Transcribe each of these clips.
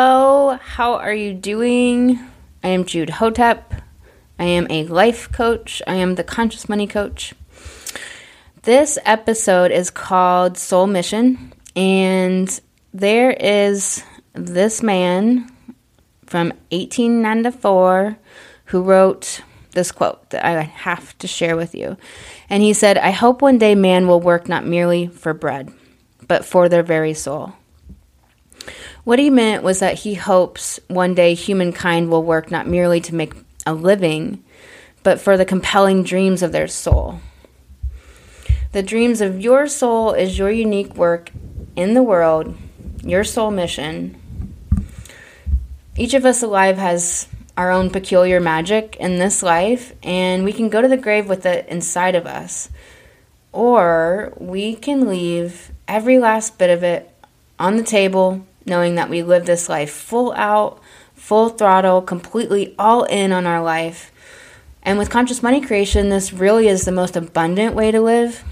Hello, how are you doing? I am Jude Hotep. I am a life coach. I am the conscious money coach. This episode is called Soul Mission, and there is this man from 1894 who wrote this quote that I have to share with you. And he said, I hope one day man will work not merely for bread, but for their very soul. What he meant was that he hopes one day humankind will work not merely to make a living, but for the compelling dreams of their soul. The dreams of your soul is your unique work in the world, your soul mission. Each of us alive has our own peculiar magic in this life, and we can go to the grave with it inside of us. Or we can leave every last bit of it on the table knowing that we live this life full out, full throttle, completely all in on our life. And with conscious money creation, this really is the most abundant way to live.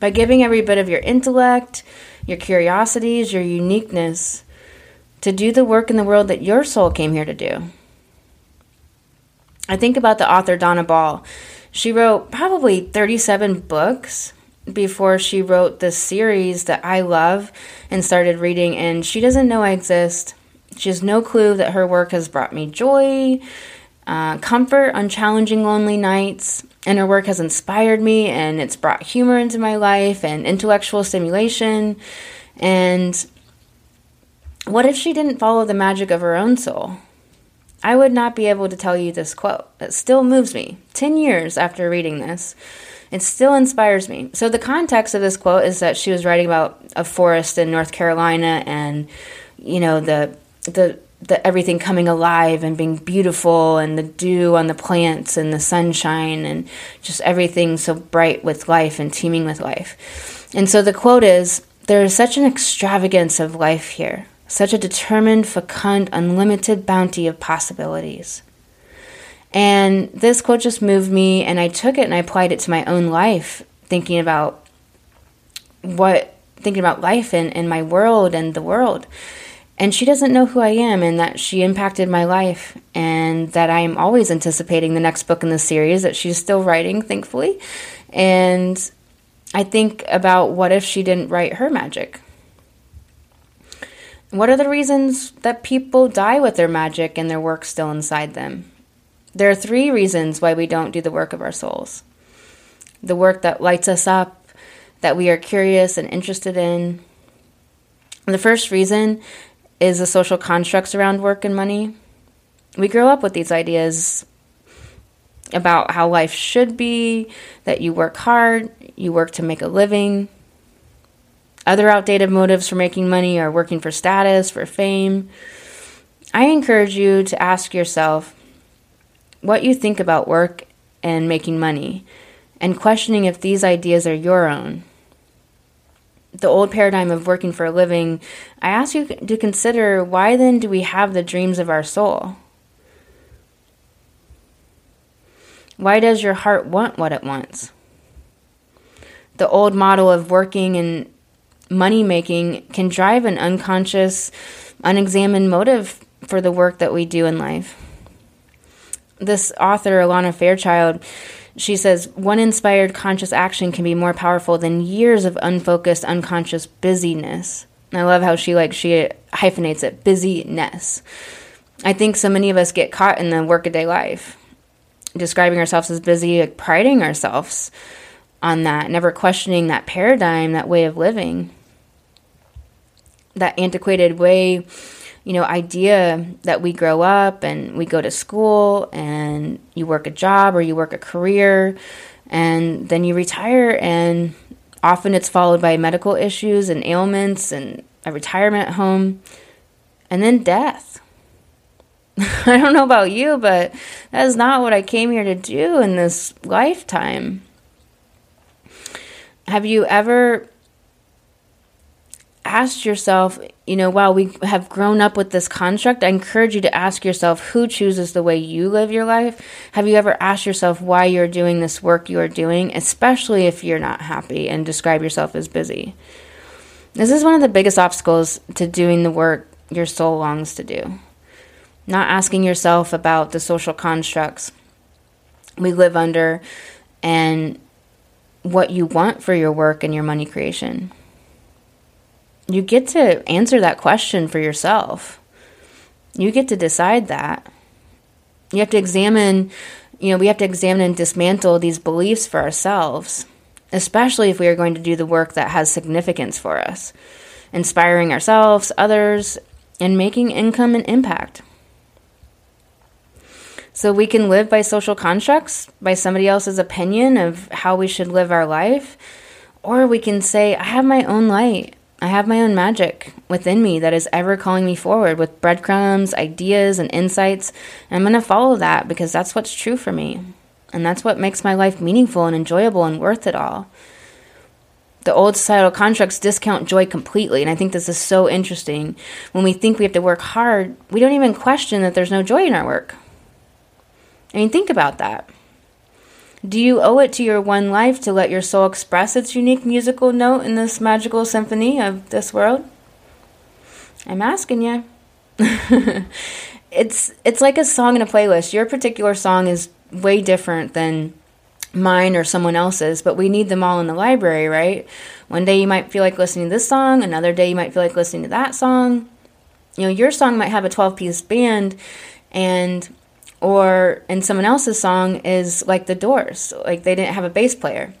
By giving every bit of your intellect, your curiosities, your uniqueness to do the work in the world that your soul came here to do. I think about the author Donna Ball. She wrote probably 37 books before she wrote this series that I love and started reading, and she doesn't know I exist. She has no clue that her work has brought me joy, uh, comfort on challenging lonely nights, and her work has inspired me and it's brought humor into my life and intellectual stimulation. And what if she didn't follow the magic of her own soul? I would not be able to tell you this quote. It still moves me 10 years after reading this. It still inspires me. So the context of this quote is that she was writing about a forest in North Carolina and you know the the the everything coming alive and being beautiful and the dew on the plants and the sunshine and just everything so bright with life and teeming with life. And so the quote is there is such an extravagance of life here, such a determined, fecund, unlimited bounty of possibilities. And this quote just moved me, and I took it and I applied it to my own life, thinking about what, thinking about life and, and my world and the world. And she doesn't know who I am, and that she impacted my life, and that I am always anticipating the next book in the series that she's still writing, thankfully. And I think about what if she didn't write her magic? What are the reasons that people die with their magic and their work still inside them? There are three reasons why we don't do the work of our souls the work that lights us up, that we are curious and interested in. The first reason is the social constructs around work and money. We grow up with these ideas about how life should be, that you work hard, you work to make a living. Other outdated motives for making money are working for status, for fame. I encourage you to ask yourself what you think about work and making money, and questioning if these ideas are your own. The old paradigm of working for a living, I ask you to consider why then do we have the dreams of our soul? Why does your heart want what it wants? The old model of working and money making can drive an unconscious, unexamined motive for the work that we do in life this author, Alana Fairchild, she says one inspired conscious action can be more powerful than years of unfocused unconscious busyness. And I love how she like she hyphenates it busyness. I think so many of us get caught in the workaday life, describing ourselves as busy, like priding ourselves on that, never questioning that paradigm, that way of living, that antiquated way you know, idea that we grow up and we go to school and you work a job or you work a career and then you retire and often it's followed by medical issues and ailments and a retirement home and then death. I don't know about you, but that is not what I came here to do in this lifetime. Have you ever asked yourself, you know, while we have grown up with this construct, I encourage you to ask yourself who chooses the way you live your life. Have you ever asked yourself why you're doing this work you are doing, especially if you're not happy and describe yourself as busy? This is one of the biggest obstacles to doing the work your soul longs to do. Not asking yourself about the social constructs we live under and what you want for your work and your money creation. You get to answer that question for yourself. You get to decide that. You have to examine, you know, we have to examine and dismantle these beliefs for ourselves, especially if we are going to do the work that has significance for us, inspiring ourselves, others, and making income and impact. So we can live by social constructs, by somebody else's opinion of how we should live our life, or we can say, I have my own light. I have my own magic within me that is ever calling me forward with breadcrumbs, ideas, and insights. And I'm going to follow that because that's what's true for me. And that's what makes my life meaningful and enjoyable and worth it all. The old societal constructs discount joy completely. And I think this is so interesting. When we think we have to work hard, we don't even question that there's no joy in our work. I mean, think about that. Do you owe it to your one life to let your soul express its unique musical note in this magical symphony of this world? I'm asking you. it's it's like a song in a playlist. Your particular song is way different than mine or someone else's, but we need them all in the library, right? One day you might feel like listening to this song, another day you might feel like listening to that song. You know, your song might have a 12 piece band and or in someone else's song is like the Doors, like they didn't have a bass player.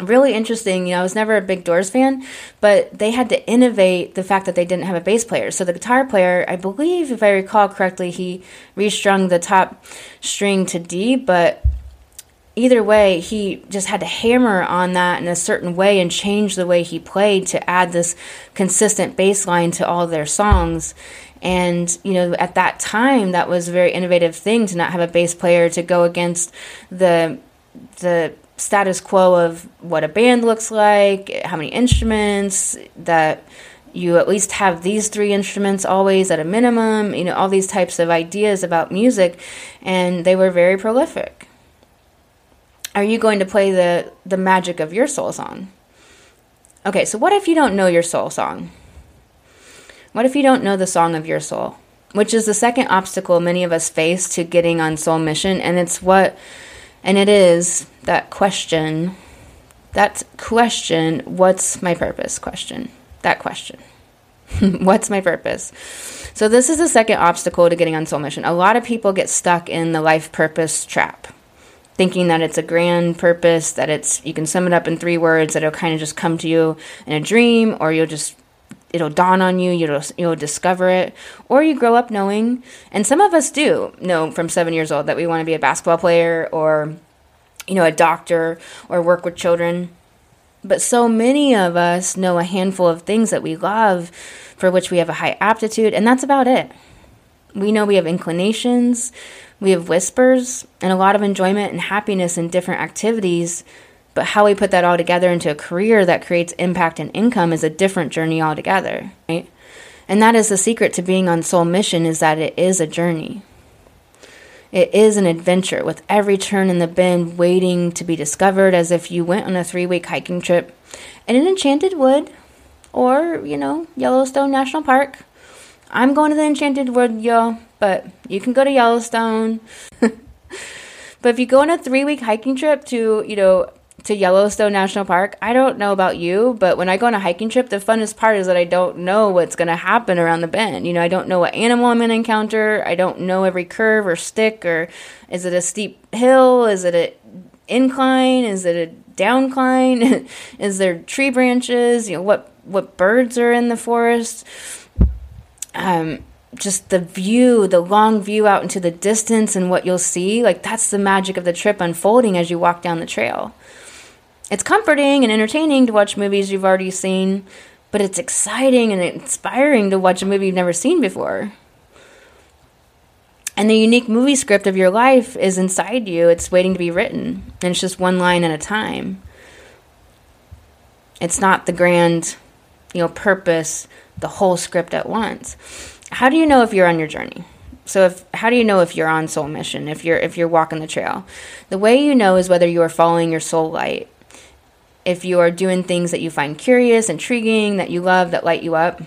Really interesting, you know, I was never a big Doors fan, but they had to innovate the fact that they didn't have a bass player. So the guitar player, I believe, if I recall correctly, he restrung the top string to D, but either way, he just had to hammer on that in a certain way and change the way he played to add this consistent bass line to all their songs. And, you know, at that time, that was a very innovative thing to not have a bass player to go against the, the, status quo of what a band looks like, how many instruments, that you at least have these three instruments always at a minimum, you know, all these types of ideas about music, and they were very prolific. Are you going to play the, the magic of your soul song? Okay, so what if you don't know your soul song? What if you don't know the song of your soul? Which is the second obstacle many of us face to getting on soul mission. And it's what, and it is that question, that question, what's my purpose question? That question. what's my purpose? So, this is the second obstacle to getting on soul mission. A lot of people get stuck in the life purpose trap thinking that it's a grand purpose, that it's you can sum it up in three words, that it'll kind of just come to you in a dream, or you'll just it'll dawn on you you'll you'll discover it. Or you grow up knowing and some of us do know from 7 years old that we want to be a basketball player or you know a doctor or work with children. But so many of us know a handful of things that we love for which we have a high aptitude and that's about it. We know we have inclinations we have whispers and a lot of enjoyment and happiness in different activities but how we put that all together into a career that creates impact and income is a different journey altogether, right? And that is the secret to being on soul mission is that it is a journey. It is an adventure with every turn in the bend waiting to be discovered as if you went on a three week hiking trip in an enchanted wood or, you know, Yellowstone National Park. I'm going to the enchanted wood, y'all, but you can go to Yellowstone. but if you go on a three week hiking trip to, you know, to Yellowstone National Park. I don't know about you, but when I go on a hiking trip, the funnest part is that I don't know what's going to happen around the bend. You know, I don't know what animal I'm going to encounter. I don't know every curve or stick or is it a steep hill? Is it an incline? Is it a downcline? is there tree branches? You know, what what birds are in the forest? Um just the view, the long view out into the distance and what you'll see, like that's the magic of the trip unfolding as you walk down the trail it's comforting and entertaining to watch movies you've already seen, but it's exciting and inspiring to watch a movie you've never seen before. And the unique movie script of your life is inside you. It's waiting to be written. And it's just one line at a time. It's not the grand, you know, purpose, the whole script at once. How do you know if you're on your journey? So if how do you know if you're on soul mission, if you're if you're walking the trail? The way you know is whether you are following your soul light if you are doing things that you find curious, intriguing, that you love, that light you up.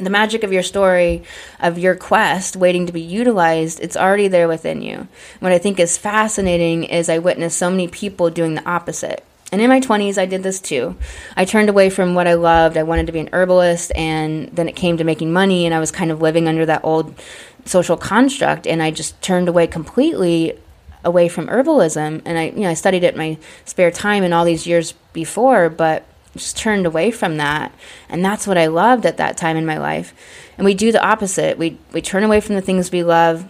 the magic of your story, of your quest waiting to be utilized, it's already there within you. What I think is fascinating is I witness so many people doing the opposite. And in my 20s, I did this too. I turned away from what I loved. I wanted to be an herbalist, and then it came to making money, and I was kind of living under that old social construct, and I just turned away completely away from herbalism. And I, you know, I studied it in my spare time and all these years before, but just turned away from that. And that's what I loved at that time in my life. And we do the opposite. We we turn away from the things we love.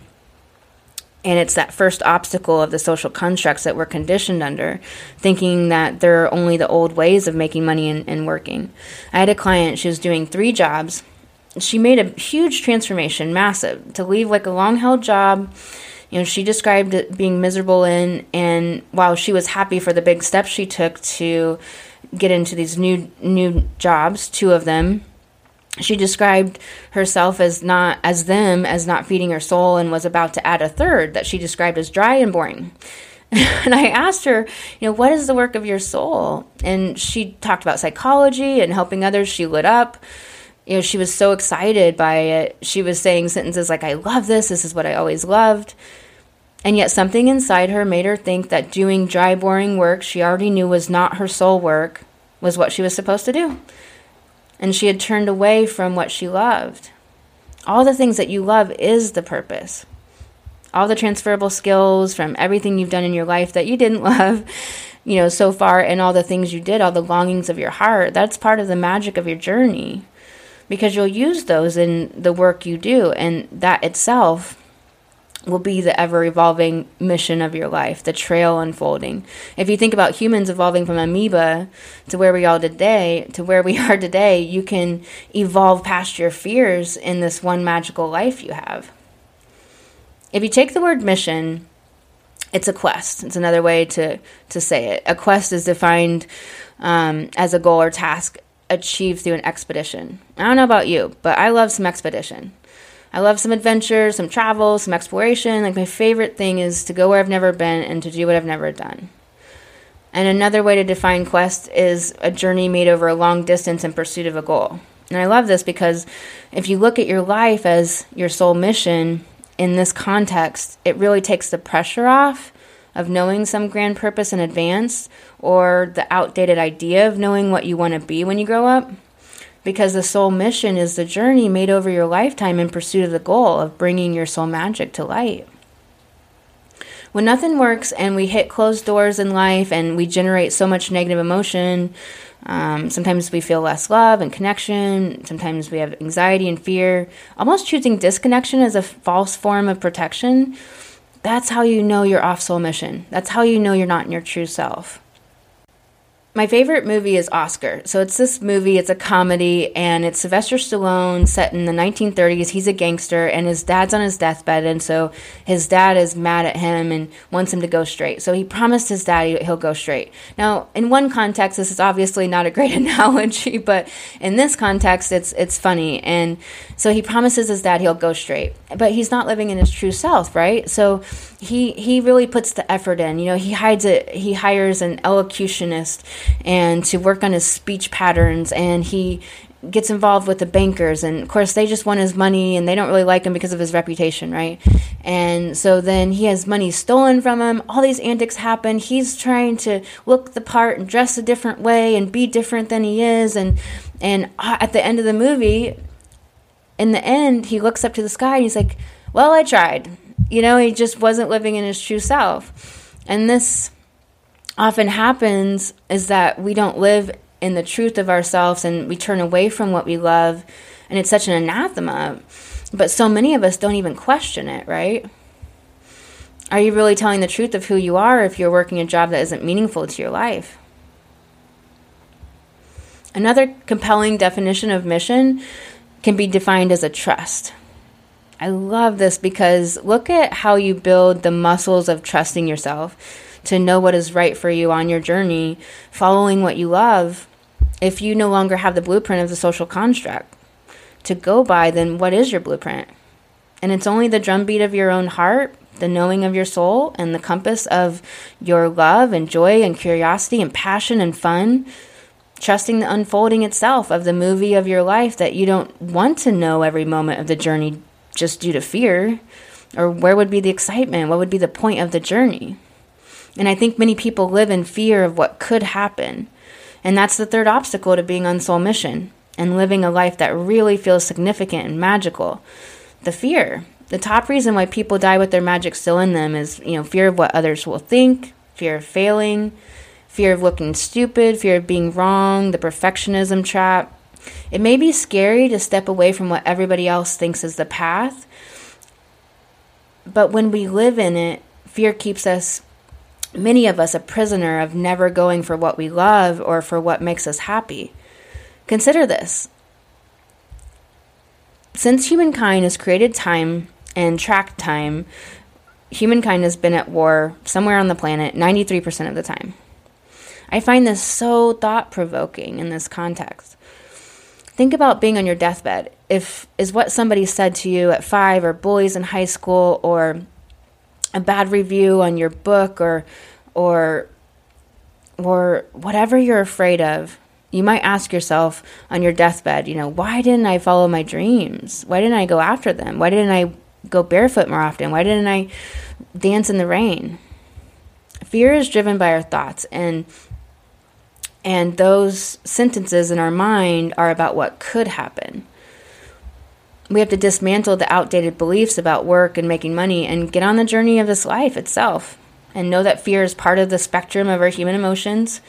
And it's that first obstacle of the social constructs that we're conditioned under, thinking that there are only the old ways of making money and, and working. I had a client, she was doing three jobs. She made a huge transformation, massive, to leave like a long held job you know, she described it being miserable in, and while she was happy for the big steps she took to get into these new new jobs, two of them. She described herself as not as them as not feeding her soul and was about to add a third that she described as dry and boring. and I asked her, you know, what is the work of your soul? And she talked about psychology and helping others. She lit up. You know, she was so excited by it. She was saying sentences like, I love this. This is what I always loved. And yet, something inside her made her think that doing dry, boring work she already knew was not her soul work was what she was supposed to do. And she had turned away from what she loved. All the things that you love is the purpose. All the transferable skills from everything you've done in your life that you didn't love, you know, so far, and all the things you did, all the longings of your heart, that's part of the magic of your journey. Because you'll use those in the work you do, and that itself will be the ever evolving mission of your life, the trail unfolding. If you think about humans evolving from amoeba to where we are today, to where we are today, you can evolve past your fears in this one magical life you have. If you take the word mission, it's a quest. It's another way to, to say it. A quest is defined um, as a goal or task achieved through an expedition. I don't know about you, but I love some expedition. I love some adventure, some travel, some exploration. Like my favorite thing is to go where I've never been and to do what I've never done. And another way to define quest is a journey made over a long distance in pursuit of a goal. And I love this because if you look at your life as your soul mission in this context, it really takes the pressure off of knowing some grand purpose in advance or the outdated idea of knowing what you want to be when you grow up because the soul mission is the journey made over your lifetime in pursuit of the goal of bringing your soul magic to light. When nothing works and we hit closed doors in life and we generate so much negative emotion, um, sometimes we feel less love and connection. Sometimes we have anxiety and fear. Almost choosing disconnection as a false form of protection. That's how you know you're off soul mission. That's how you know you're not in your true self my favorite movie is Oscar. So it's this movie, it's a comedy, and it's Sylvester Stallone set in the 1930s. He's a gangster, and his dad's on his deathbed, and so his dad is mad at him and wants him to go straight. So he promised his dad he'll go straight. Now, in one context, this is obviously not a great analogy, but in this context, it's it's funny. And so he promises his dad he'll go straight, but he's not living in his true self, right? So he he really puts the effort in. You know, he hides it. He hires an elocutionist and to work on his speech patterns, and he gets involved with the bankers and of course they just want his money and they don't really like him because of his reputation right? And so then he has money stolen from him. All these antics happen. He's trying to look the part and dress a different way and be different than he is and and uh, at the end of the movie in the end he looks up to the sky and he's like well i tried. You know, he just wasn't living in his true self. And this often happens is that we don't live in the truth of ourselves and we turn away from what we love. And it's such an anathema. But so many of us don't even question it, right? Are you really telling the truth of who you are if you're working a job that isn't meaningful to your life? Another compelling definition of mission can be defined as a trust. I love this because look at how you build the muscles of trusting yourself to know what is right for you on your journey, following what you love. If you no longer have the blueprint of the social construct to go by, then what is your blueprint? And it's only the drumbeat of your own heart, the knowing of your soul, and the compass of your love and joy and curiosity and passion and fun trusting the unfolding itself of the movie of your life that you don't want to know every moment of the journey just due to fear. Or where would be the excitement? What would be the point of the journey? And I think many people live in fear of what could happen. And that's the third obstacle to being on soul mission and living a life that really feels significant and magical. The fear. The top reason why people die with their magic still in them is, you know, fear of what others will think, fear of failing, fear of looking stupid, fear of being wrong, the perfectionism trap. It may be scary to step away from what everybody else thinks is the path, but when we live in it, fear keeps us, many of us, a prisoner of never going for what we love or for what makes us happy. Consider this. Since humankind has created time and tracked time, humankind has been at war somewhere on the planet 93% of the time. I find this so thought provoking in this context. Think about being on your deathbed. If is what somebody said to you at 5 or bullies in high school or a bad review on your book or or or whatever you're afraid of, you might ask yourself on your deathbed, you know, why didn't I follow my dreams? Why didn't I go after them? Why didn't I go barefoot more often? Why didn't I dance in the rain? Fear is driven by our thoughts and and those sentences in our mind are about what could happen. We have to dismantle the outdated beliefs about work and making money and get on the journey of this life itself and know that fear is part of the spectrum of our human emotions.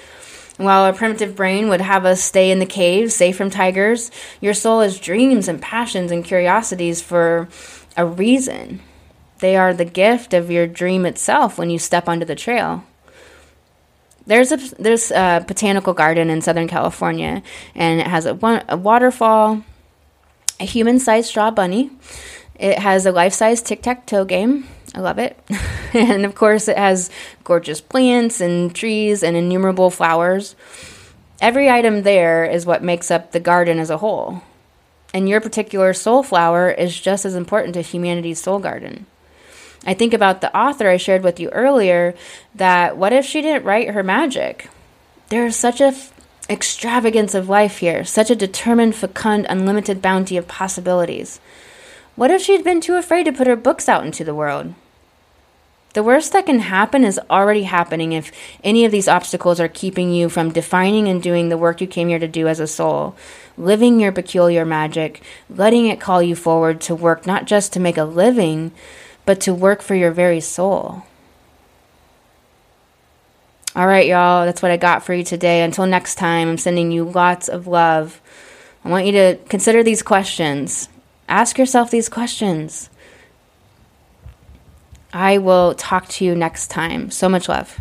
While our primitive brain would have us stay in the cave, safe from tigers, your soul has dreams and passions and curiosities for a reason. They are the gift of your dream itself when you step onto the trail. There's a there's a botanical garden in Southern California, and it has a, a waterfall, a human-sized straw bunny. It has a life-size tic-tac-toe game. I love it. and of course, it has gorgeous plants and trees and innumerable flowers. Every item there is what makes up the garden as a whole. And your particular soul flower is just as important to humanity's soul garden. I think about the author I shared with you earlier that what if she didn't write her magic? There's such a extravagance of life here, such a determined, fecund, unlimited bounty of possibilities. What if she'd been too afraid to put her books out into the world? The worst that can happen is already happening if any of these obstacles are keeping you from defining and doing the work you came here to do as a soul, living your peculiar magic, letting it call you forward to work not just to make a living, but to work for your very soul. All right, y'all, that's what I got for you today. Until next time, I'm sending you lots of love. I want you to consider these questions. Ask yourself these questions. I will talk to you next time. So much love.